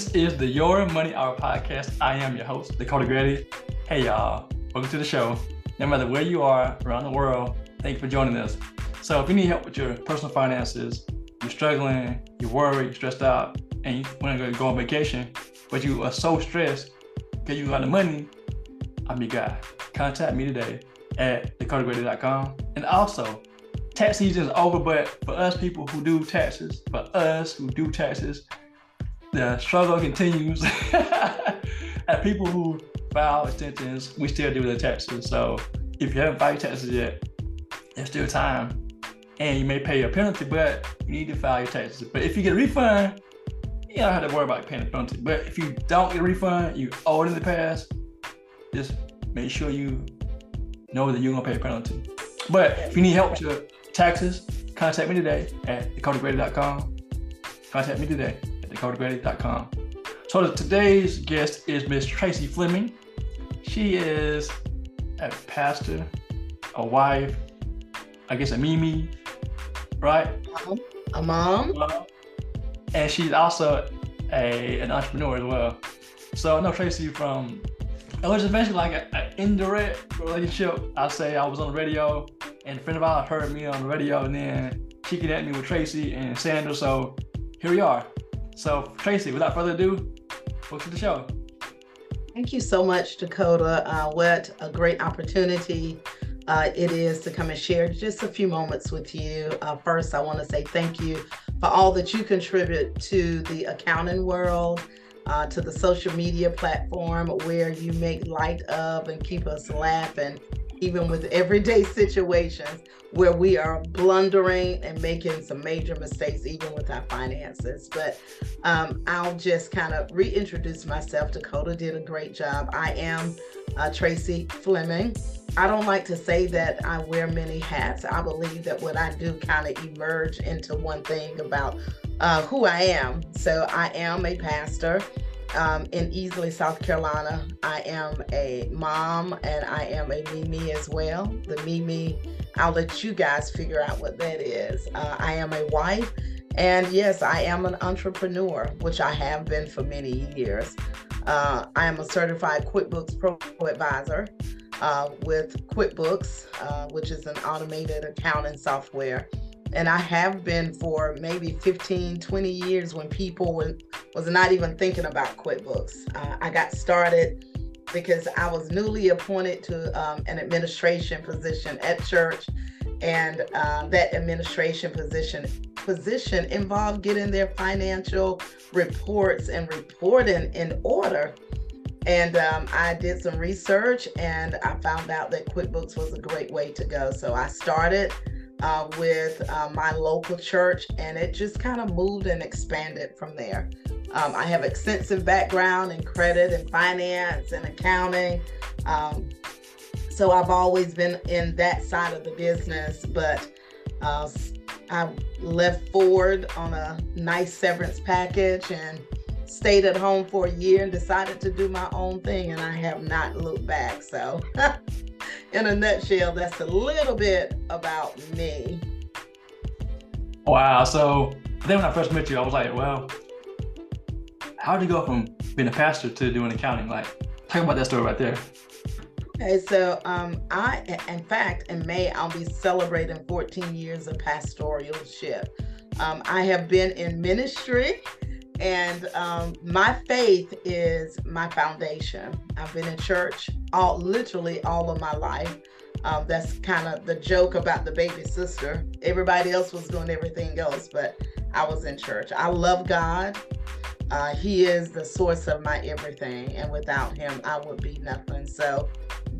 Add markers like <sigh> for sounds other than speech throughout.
This is the Your Money Hour podcast. I am your host, Dakota Grady. Hey, y'all. Welcome to the show. No matter where you are around the world, thank you for joining us. So, if you need help with your personal finances, you're struggling, you're worried, you're stressed out, and you want to go on vacation, but you are so stressed because you got the money, I'm your guy. Contact me today at dakotagrady.com. And also, tax season is over, but for us people who do taxes, for us who do taxes, the struggle continues. <laughs> and people who file extensions, we still do the taxes. So if you haven't filed your taxes yet, there's still time. And you may pay a penalty, but you need to file your taxes. But if you get a refund, you don't have to worry about paying a penalty. But if you don't get a refund, you owe it in the past, just make sure you know that you're gonna pay a penalty. But if you need help with your taxes, contact me today at dakotagrady.com. Contact me today dakotagrady.com. So today's guest is Miss Tracy Fleming. She is a pastor, a wife, I guess a Mimi, right? Uh-huh. A mom. And she's also a an entrepreneur as well. So I know Tracy from it was eventually like an indirect relationship. I say I was on the radio, and a friend of ours heard me on the radio, and then she connected me with Tracy and Sandra. So here we are. So Tracy, without further ado, welcome to the show. Thank you so much, Dakota. Uh, what a great opportunity uh, it is to come and share just a few moments with you. Uh, first, I want to say thank you for all that you contribute to the accounting world uh, to the social media platform where you make light of and keep us laughing, even with everyday <laughs> situations where we are blundering and making some major mistakes, even with our finances. But um, I'll just kind of reintroduce myself. Dakota did a great job. I am uh, Tracy Fleming. I don't like to say that I wear many hats. I believe that what I do kind of emerge into one thing about uh, who I am. So I am a pastor um, in Easley, South Carolina. I am a mom and I am a Mimi as well. The Mimi, I'll let you guys figure out what that is. Uh, I am a wife. And yes, I am an entrepreneur, which I have been for many years. Uh, I am a certified QuickBooks Pro Advisor uh, with QuickBooks, uh, which is an automated accounting software and I have been for maybe 15, 20 years when people were, was not even thinking about QuickBooks. Uh, I got started because I was newly appointed to um, an administration position at church, and uh, that administration position position involved getting their financial reports and reporting in order. And um, I did some research, and I found out that QuickBooks was a great way to go. So I started uh, with uh, my local church, and it just kind of moved and expanded from there. Um, I have extensive background in credit and finance and accounting. Um, so I've always been in that side of the business, but uh, I left Ford on a nice severance package and stayed at home for a year and decided to do my own thing, and I have not looked back. So <laughs> in a nutshell, that's a little bit about me. Wow. So then when I first met you, I was like, well, how did you go from being a pastor to doing accounting? Like, talk about that story right there. Okay, so um, I, in fact, in May, I'll be celebrating 14 years of pastoralship. Um, I have been in ministry and um, my faith is my foundation. I've been in church all literally all of my life. Um, that's kind of the joke about the baby sister. Everybody else was doing everything else, but I was in church. I love God. Uh, he is the source of my everything, and without him, I would be nothing. So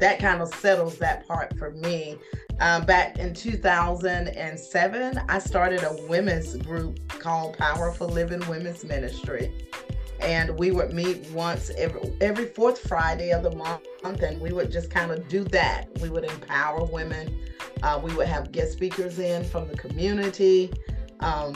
that kind of settles that part for me. Um, back in 2007, I started a women's group called Powerful Living Women's Ministry. And we would meet once every, every fourth Friday of the month, and we would just kind of do that. We would empower women. Uh, we would have guest speakers in from the community. Um,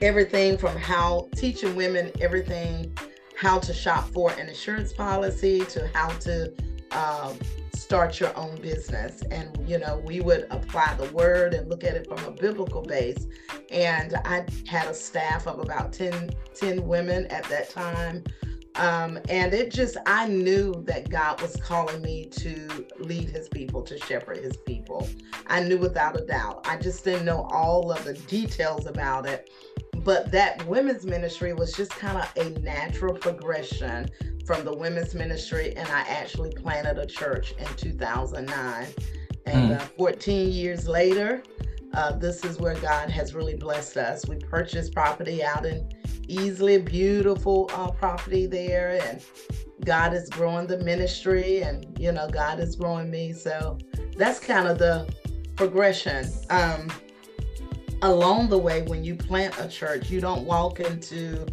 everything from how teaching women everything how to shop for an insurance policy to how to um, start your own business. And, you know, we would apply the word and look at it from a biblical base. And I had a staff of about 10, 10 women at that time. Um, and it just, I knew that God was calling me to lead his people, to shepherd his people. I knew without a doubt. I just didn't know all of the details about it. But that women's ministry was just kind of a natural progression from the women's ministry, and I actually planted a church in 2009. And mm. uh, 14 years later, uh, this is where God has really blessed us. We purchased property out in Easley beautiful uh, property there, and God is growing the ministry, and you know, God is growing me. So that's kind of the progression. Um, along the way, when you plant a church, you don't walk into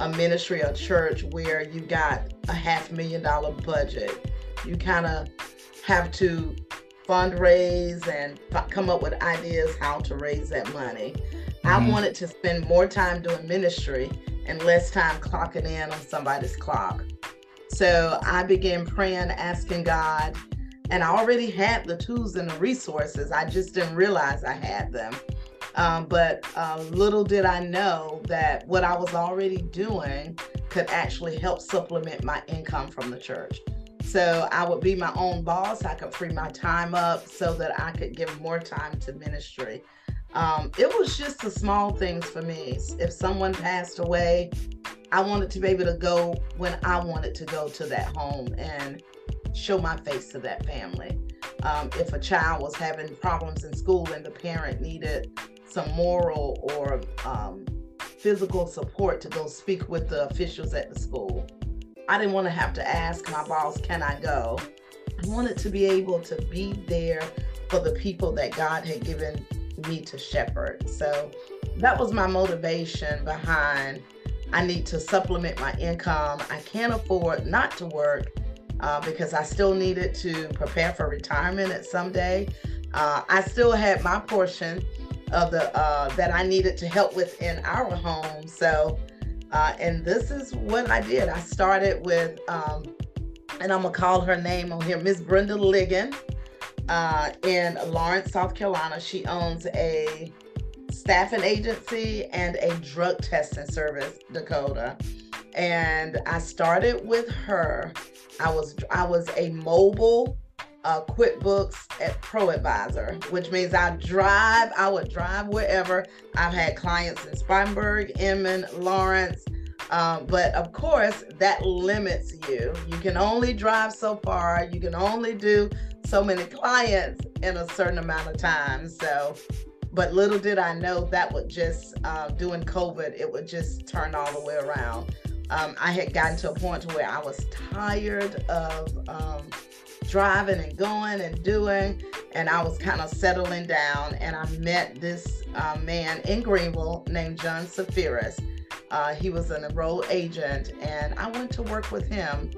a ministry or church where you got a half million dollar budget. You kind of have to fundraise and come up with ideas how to raise that money. Mm-hmm. I wanted to spend more time doing ministry and less time clocking in on somebody's clock. So I began praying, asking God, and I already had the tools and the resources. I just didn't realize I had them. Um, but uh, little did I know that what I was already doing could actually help supplement my income from the church. So I would be my own boss. I could free my time up so that I could give more time to ministry. Um, it was just the small things for me. If someone passed away, I wanted to be able to go when I wanted to go to that home and show my face to that family. Um, if a child was having problems in school and the parent needed some moral or um, physical support to go speak with the officials at the school. I didn't want to have to ask my boss, Can I go? I wanted to be able to be there for the people that God had given me to shepherd. So that was my motivation behind I need to supplement my income. I can't afford not to work uh, because I still needed to prepare for retirement at some day. Uh, I still had my portion of the uh, that I needed to help with in our home. So, uh, and this is what I did. I started with, um, and I'm gonna call her name on here, Miss Brenda Ligon, uh, in Laurens, South Carolina. She owns a staffing agency and a drug testing service, Dakota. And I started with her. I was I was a mobile uh, QuickBooks at ProAdvisor, which means I drive, I would drive wherever. I've had clients in Spartanburg, Inman, Laurens. Um, but of course, that limits you. You can only drive so far, you can only do so many clients in a certain amount of time. So, but little did I know that would just, uh, during COVID, it would just turn all the way around. Um, I had gotten to a point where I was tired of um, driving and going and doing. And I was kind of settling down. And I met this uh, man in Greenville named John Safiris. Uh, he was an enrolled agent, and I went to work with him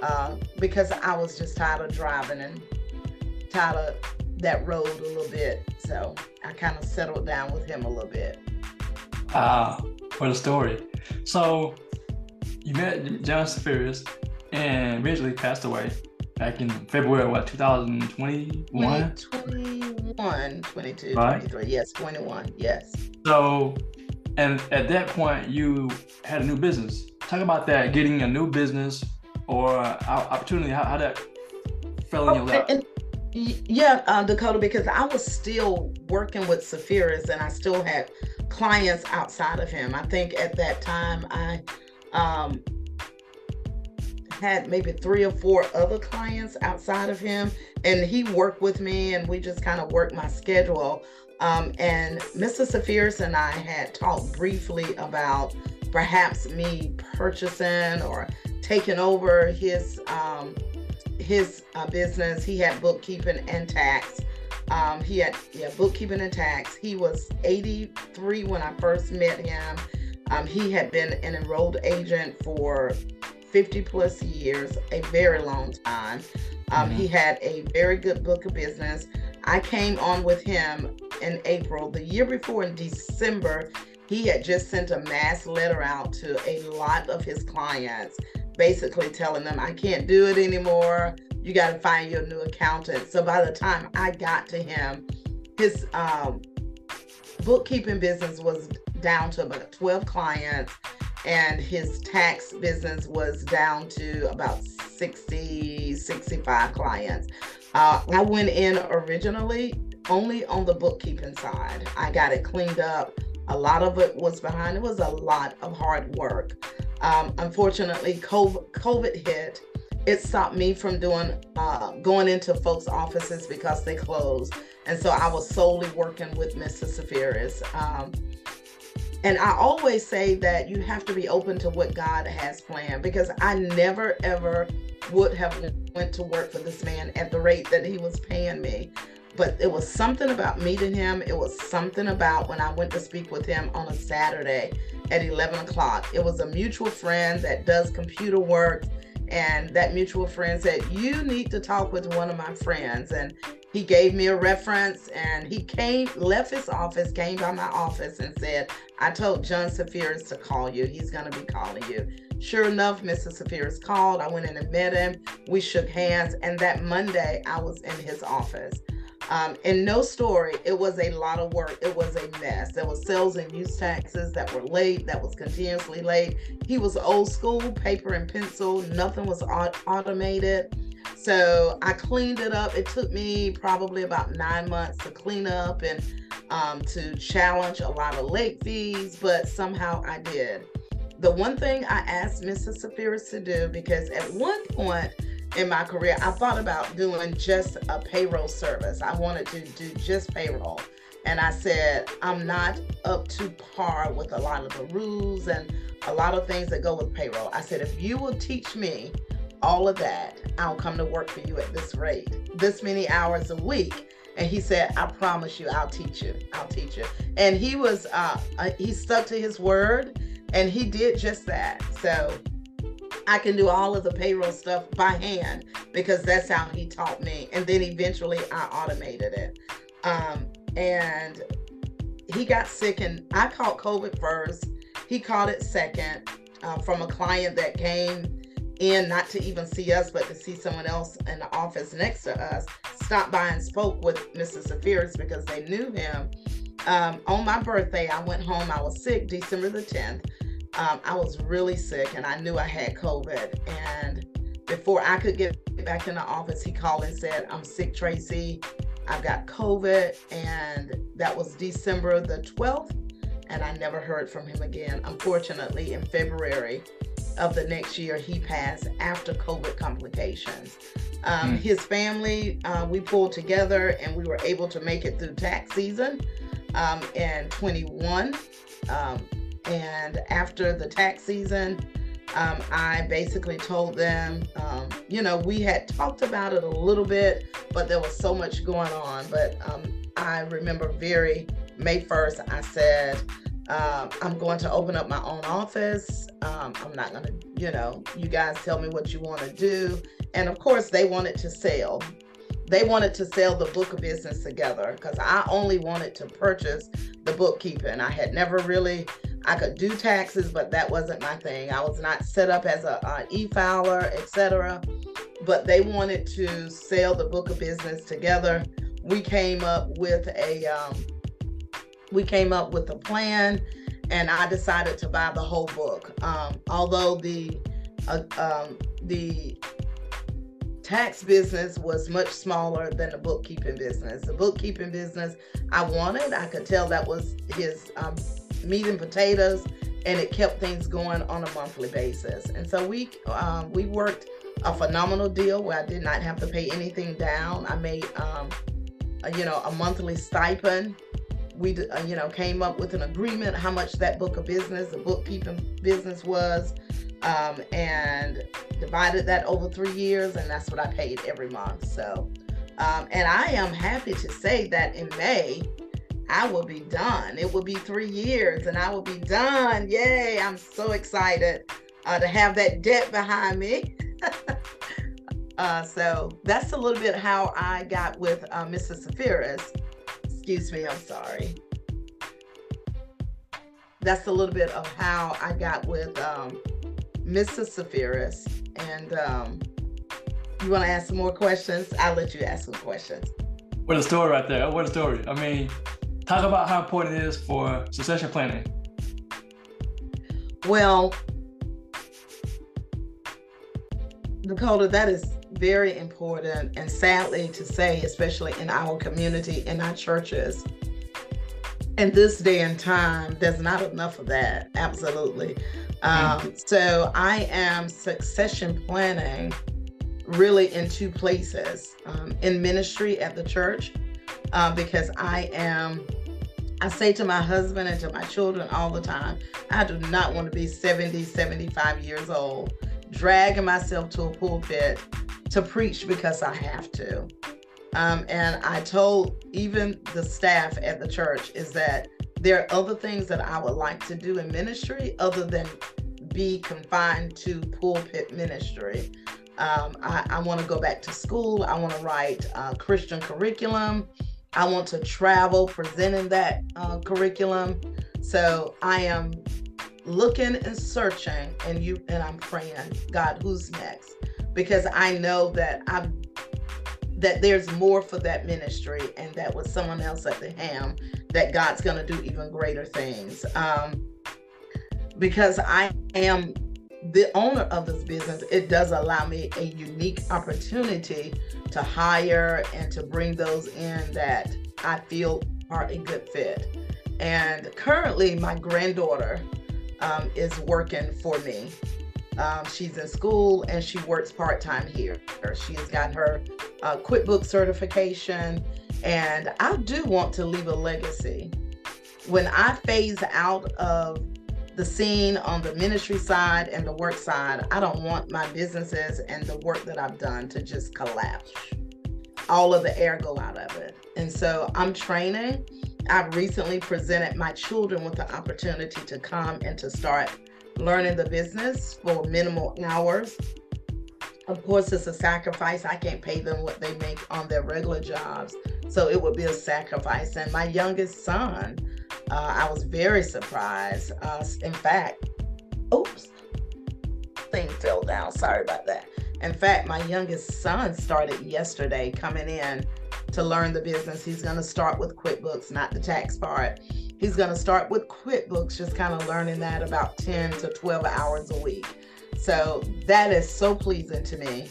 uh, because I was just tired of driving and tired of that road a little bit. So I kind of settled down with him a little bit. Ah, what a story. So you met John Safiris and eventually passed away back in February, what, 2021? 21, 22, right? 23. Yes, 21. Yes. So, and at that point, you had a new business. Talk about that, getting a new business or opportunity, how, how that fell in your lap. And, yeah, uh, Dakota, because I was still working with Safiris and I still had clients outside of him. I think at that time I um, had maybe three or four other clients outside of him, and he worked with me, and we just kind of worked my schedule. Um, and Mr. Safiris and I had talked briefly about perhaps me purchasing or taking over his um, his uh, business. He had bookkeeping and tax. Um, he had yeah bookkeeping and tax. He was 83 when I first met him. Um, he had been an enrolled agent for 50 plus years, a very long time. Um, mm-hmm. He had a very good book of business. I came on with him in April. The year before, in December, he had just sent a mass letter out to a lot of his clients, basically telling them, I can't do it anymore. you got to find your new accountant. So by the time I got to him, his um, bookkeeping business was down to about 12 clients and his tax business was down to about 60 65 clients. Uh, i went in originally only on the bookkeeping side. I got it cleaned up. A lot of it was behind. It was a lot of hard work. Um, unfortunately COVID, hit. It stopped me from doing uh, going into folks offices because they closed. And so i was solely working with mr Safiris. Um, and I always say that you have to be open to what God has planned because I never ever would have went to work for this man at the rate that he was paying me. But it was something about meeting him. It was something about when I went to speak with him on a Saturday at 11 o'clock. It was a mutual friend that does computer work and that mutual friend said you need to talk with one of my friends and he gave me a reference and he came left his office came by my office and said i told john Safiris to call you he's going to be calling you sure enough mr Safiris called i went in and met him we shook hands and that monday i was in his office um, in no story, it was a lot of work. It was a mess. There was sales and use taxes that were late, that was continuously late. He was old school, paper and pencil. Nothing was automated. So I cleaned it up. It took me probably about nine months to clean up and um, to challenge a lot of late fees, but somehow I did. The one thing I asked Mrs. Safiris to do, because at one point, in my career, I thought about doing just a payroll service. I wanted to do just payroll. And I said, I'm not up to par with a lot of the rules and a lot of things that go with payroll. I said, if you will teach me all of that, I'll come to work for you at this rate, this many hours a week. And he said, I promise you, I'll teach you. I'll teach you. And he was, uh, uh he stuck to his word and he did just that. So I can do all of the payroll stuff by hand because that's how he taught me. And then eventually I automated it. Um, and he got sick, and I caught COVID first. He caught it second uh, from a client that came in not to even see us, but to see someone else in the office next to us. Stopped by and spoke with Mr. Safiris because they knew him. Um, on my birthday, I went home. I was sick December the 10th um, I was really sick and I knew I had COVID. And before I could get back in the office, he called and said, I'm sick, Tracy. I've got COVID. And that was December the 12th. And I never heard from him again. Unfortunately, in February of the next year, he passed after COVID complications. Um, mm. His family, uh, we pulled together and we were able to make it through tax season um, in 21. Um, and after the tax season, um, I basically told them, um, you know, we had talked about it a little bit, but there was so much going on. But um, I remember very May 1st, I said, um, I'm going to open up my own office. Um, I'm not going to, you know, you guys tell me what you want to do. And of course, they wanted to sell. They wanted to sell the book of business together because I only wanted to purchase the bookkeeping. I had never really I could do taxes, but that wasn't my thing. I was not set up as a, an e-filer, etc. But they wanted to sell the book of business together. We came up with a um, we came up with a plan, and I decided to buy the whole book. Um, although the uh, um, the tax business was much smaller than the bookkeeping business. The bookkeeping business I wanted, I could tell that was his um, meat and potatoes, and it kept things going on a monthly basis. And so we um, we worked a phenomenal deal where I did not have to pay anything down. I made um, you know a monthly stipend. We uh, you know came up with an agreement how much that book of business, the bookkeeping business was, um, and divided that over three years, and that's what I paid every month. So. Um, and I am happy to say that in May, I will be done. It will be three years and I will be done. Yay. I'm so excited uh, to have that debt behind me. <laughs> uh, so that's a little bit how I got with uh, Mrs. Safiris. Excuse me, I'm sorry. That's a little bit of how I got with um, Mrs. Safiris. And um, You want to ask some more questions? I'll let you ask some questions. What a story right there. What a story. I mean, talk about how important it is for succession planning. Well, Dakota, that is very important. And sadly to say, especially in our community, in our churches, in this day and time, there's not enough of that. Absolutely. Um, so I am succession planning really in two places um, in ministry at the church, uh, because I am. I say to my husband and to my children all the time, I do not want to be 70, 75 years old, dragging myself to a pulpit to preach because I have to. Um, and I told even the staff at the church is that there are other things that I would like to do in ministry other than be confined to pulpit ministry. Um, I, I want to go back to school. I want to write uh, Christian curriculum. I want to travel presenting that uh, curriculum. So I am looking and searching, and you and I'm praying, God, who's next? Because I know that I've that there's more for that ministry, and that with someone else at the ham that God's going to do even greater things. Um, because I am the owner of this business, it does allow me a unique opportunity to hire and to bring those in that I feel are a good fit. And currently, my granddaughter um, is working for me. Um, she's in school and she works part time here. She has got her uh, QuickBooks certification, and I do want to leave a legacy. When I phase out of the scene on the ministry side and the work side, I don't want my businesses and the work that I've done to just collapse. All of the air go out of it. And so I'm training. I've recently presented my children with the opportunity to come and to start learning the business for minimal hours. Of course, it's a sacrifice. I can't pay them what they make on their regular jobs. So it would be a sacrifice. And my youngest son, uh, I was very surprised. Uh, in fact, oops, thing fell down. Sorry about that. In fact, my youngest son started yesterday coming in to learn the business. He's going to start with QuickBooks, not the tax part. He's going to start with QuickBooks, just kind of learning that about 10 to 12 hours a week. So that is so pleasing to me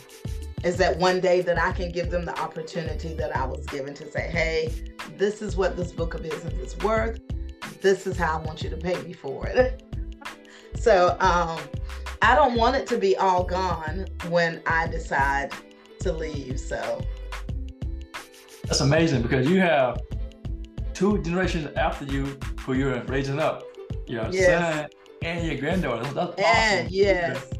is that one day that I can give them the opportunity that I was given to say, hey, this is what this book of business is worth. This is how I want you to pay me for it. <laughs> so um, I don't want it to be all gone when I decide to leave. So that's amazing because you have two generations after you who you're raising up. Your yes. son and your granddaughter. That's and awesome. Yes.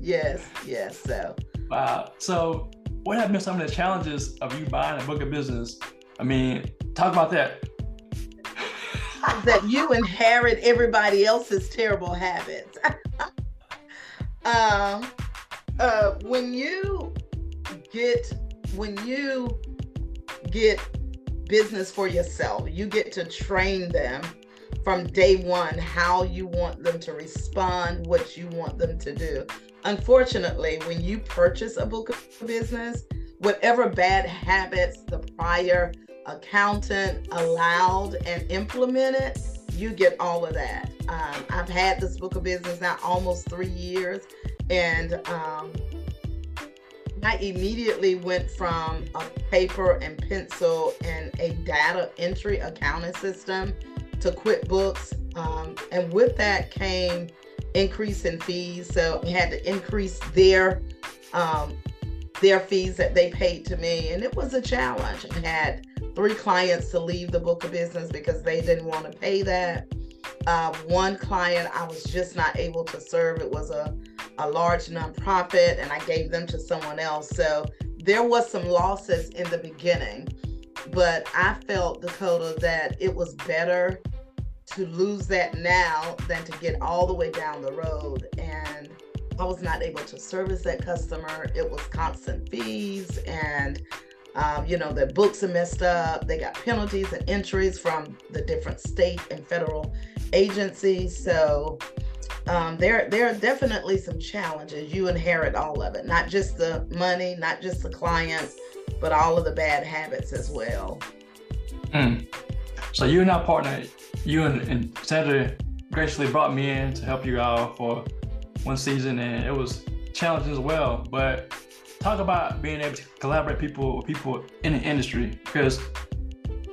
Yes. Yes. So Wow. So what have been some of the challenges of you buying a book of business? I mean, talk about that. <laughs> that you inherit everybody else's terrible habits. <laughs> um, uh, when you get when you get business for yourself, you get to train them from day one how you want them to respond, what you want them to do. Unfortunately, when you purchase a book of business, whatever bad habits the prior accountant allowed and implemented, you get all of that. Um, I've had this book of business now almost three years, and um, I immediately went from a paper and pencil and a data entry accounting system to QuickBooks. Um, and with that came increase in fees. So we had to increase their um, their fees that they paid to me, and it was a challenge. I had three clients to leave the book of business because they didn't want to pay that. Uh, one client I was just not able to serve. It was a, a large nonprofit, and I gave them to someone else. So there was some losses in the beginning, but I felt Dakota that it was better to lose that now than to get all the way down the road. And I was not able to service that customer. It was constant fees and um, you know, their books are messed up. They got penalties and entries from the different state and federal agencies. So um, there there are definitely some challenges. You inherit all of it, not just the money, not just the clients, but all of the bad habits as well. Mm. So you and our partner, you and, and Sandra graciously brought me in to help you out for one season, and it was challenging as well. But talk about being able to collaborate people with people in the industry because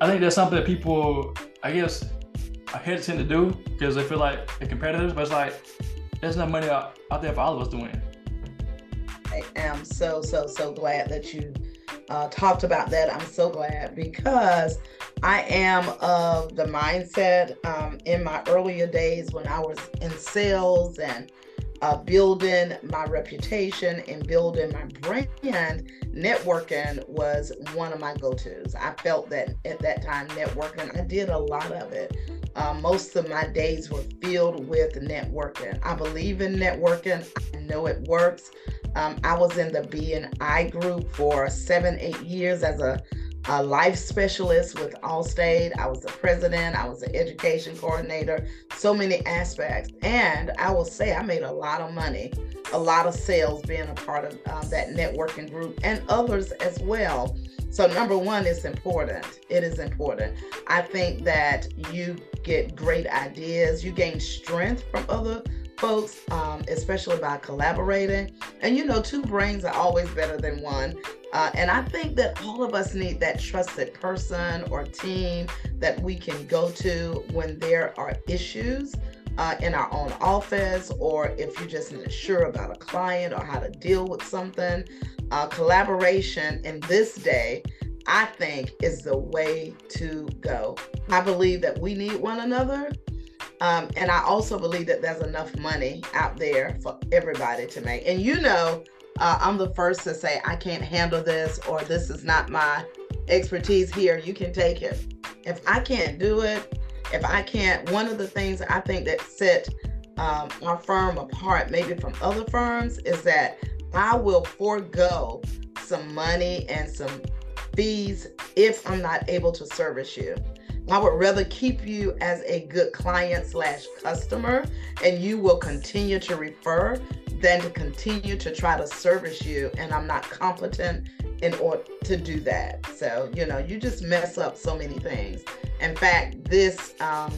I think that's something that people, I guess, are hesitant to do because they feel like they're competitors, but it's like there's not money out, out there for all of us doing. I am so so so glad that you uh, talked about that. I'm so glad because I am of the mindset um, in my earlier days when I was in sales and uh, building my reputation and building my brand, networking was one of my go tos. I felt that at that time, networking, I did a lot of it. Uh, most of my days were filled with networking. I believe in networking, I know it works. Um, I was in the BNI group for seven, eight years as a a life specialist with Allstate. I was the president. I was the education coordinator. So many aspects. And I will say I made a lot of money, a lot of sales being a part of um, that networking group and others as well. So, number one, it's important. It is important. I think that you get great ideas, you gain strength from other folks, um, especially by collaborating. And you know, two brains are always better than one. Uh, and I think that all of us need that trusted person or team that we can go to when there are issues uh, in our own office, or if you're just not sure about a client or how to deal with something. Uh, collaboration in this day, I think, is the way to go. I believe that we need one another. Um, and I also believe that there's enough money out there for everybody to make. And you know, uh, I'm the first to say, I can't handle this or this is not my expertise here. You can take it. If I can't do it, if I can't, one of the things I think that set um, our firm apart, maybe from other firms, is that I will forego some money and some fees if I'm not able to service you. I would rather keep you as a good client slash customer and you will continue to refer than to continue to try to service you and I'm not competent in order to do that. So, you know, you just mess up so many things. In fact, this um,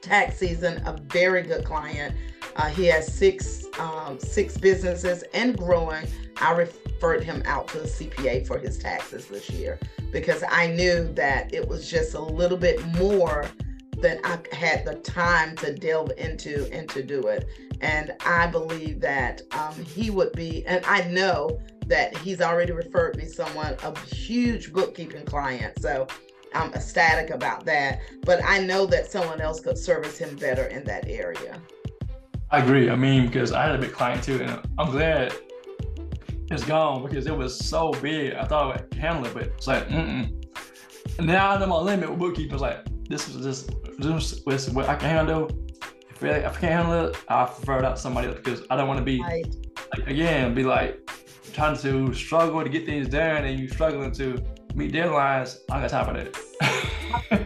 tax season, a very good client. Uh, he has six um, six businesses and growing. I referred him out to the CPA for his taxes this year because I knew that it was just a little bit more than I had the time to delve into and to do it. And I believe that um, he would be, and I know that he's already referred me someone, a huge bookkeeping client. So I'm ecstatic about that. But I know that someone else could service him better in that area. I agree. I mean, because I had a big client too, and I'm glad it's gone because it was so big. I thought I could handle it, but it's like, mm-mm. And now I know my limit with bookkeeping. It's like, this is just this is what I can handle. If I, if I can't handle it, I prefer it out to somebody else because I don't want to be, right. like, again, be like trying to struggle to get things done and you struggling to meet deadlines. I got time for that. <laughs>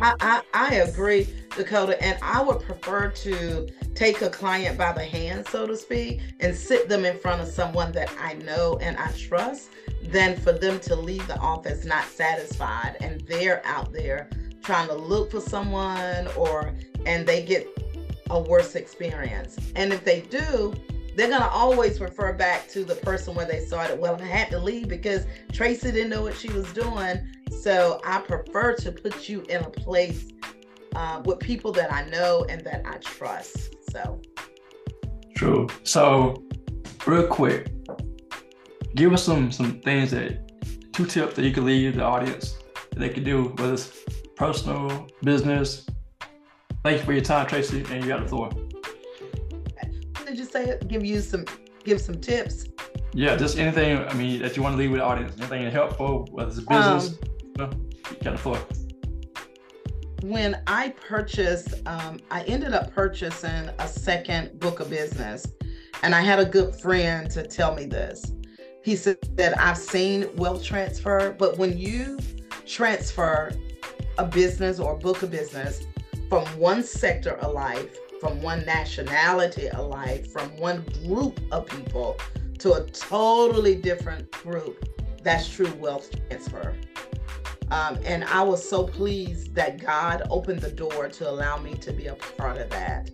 I, I, I agree, Dakota, and I would prefer to take a client by the hand, so to speak, and sit them in front of someone that I know and I trust than for them to leave the office not satisfied and they're out there trying to look for someone or and they get a worse experience. And if they do, they're going to always refer back to the person where they started. Well, I had to leave because Tracy didn't know what she was doing. So I prefer to put you in a place uh, with people that I know and that I trust. So true. So, real quick, give us some some things that two tips that you could leave the audience that they could do, whether it's personal, business. Thank you for your time, Tracy, and you got the floor. Did you say give you some give some tips? Yeah, just anything. I mean, that you want to leave with the audience, anything helpful, whether it's business. Um, you got the floor when I purchased, um, I ended up purchasing a second book of business. And I had a good friend to tell me this. He said that I've seen wealth transfer, but when you transfer a business or book of business from one sector of life from one nationality of life, from one group of people to a totally different group. That's true wealth transfer. Um, and I was so pleased that God opened the door to allow me to be a part of that.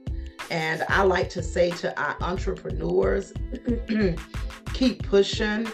And I like to say to our entrepreneurs <clears throat> keep pushing,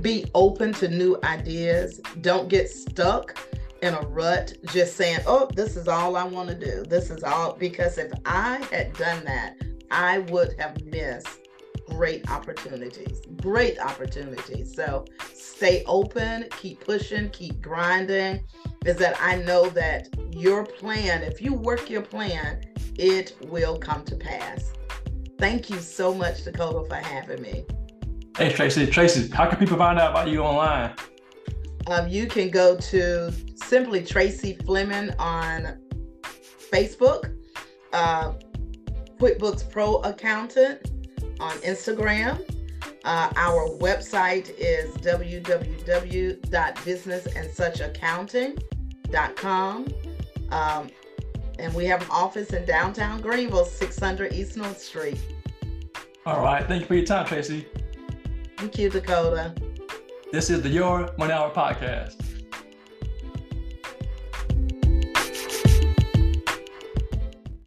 be open to new ideas, don't get stuck in a rut just saying, oh, this is all I want to do. This is all. Because if I had done that, I would have missed great opportunities, great opportunities. So stay open, keep pushing, keep grinding. Is that I know that your plan, if you work your plan, it will come to pass. Thank you so much, Dakota, for having me. Hey, Tracy. Tracy, how can people find out about you online? Um, you can go to simply Tracy Fleming on Facebook, uh, QuickBooks Pro Accountant on Instagram. Uh, our website is www.businessandsuchaccounting.com. Um, and we have an office in downtown Greenville, 600 East North Street. All right. Thank you for your time, Tracy. Thank you, Dakota. This is the Your Money Hour podcast.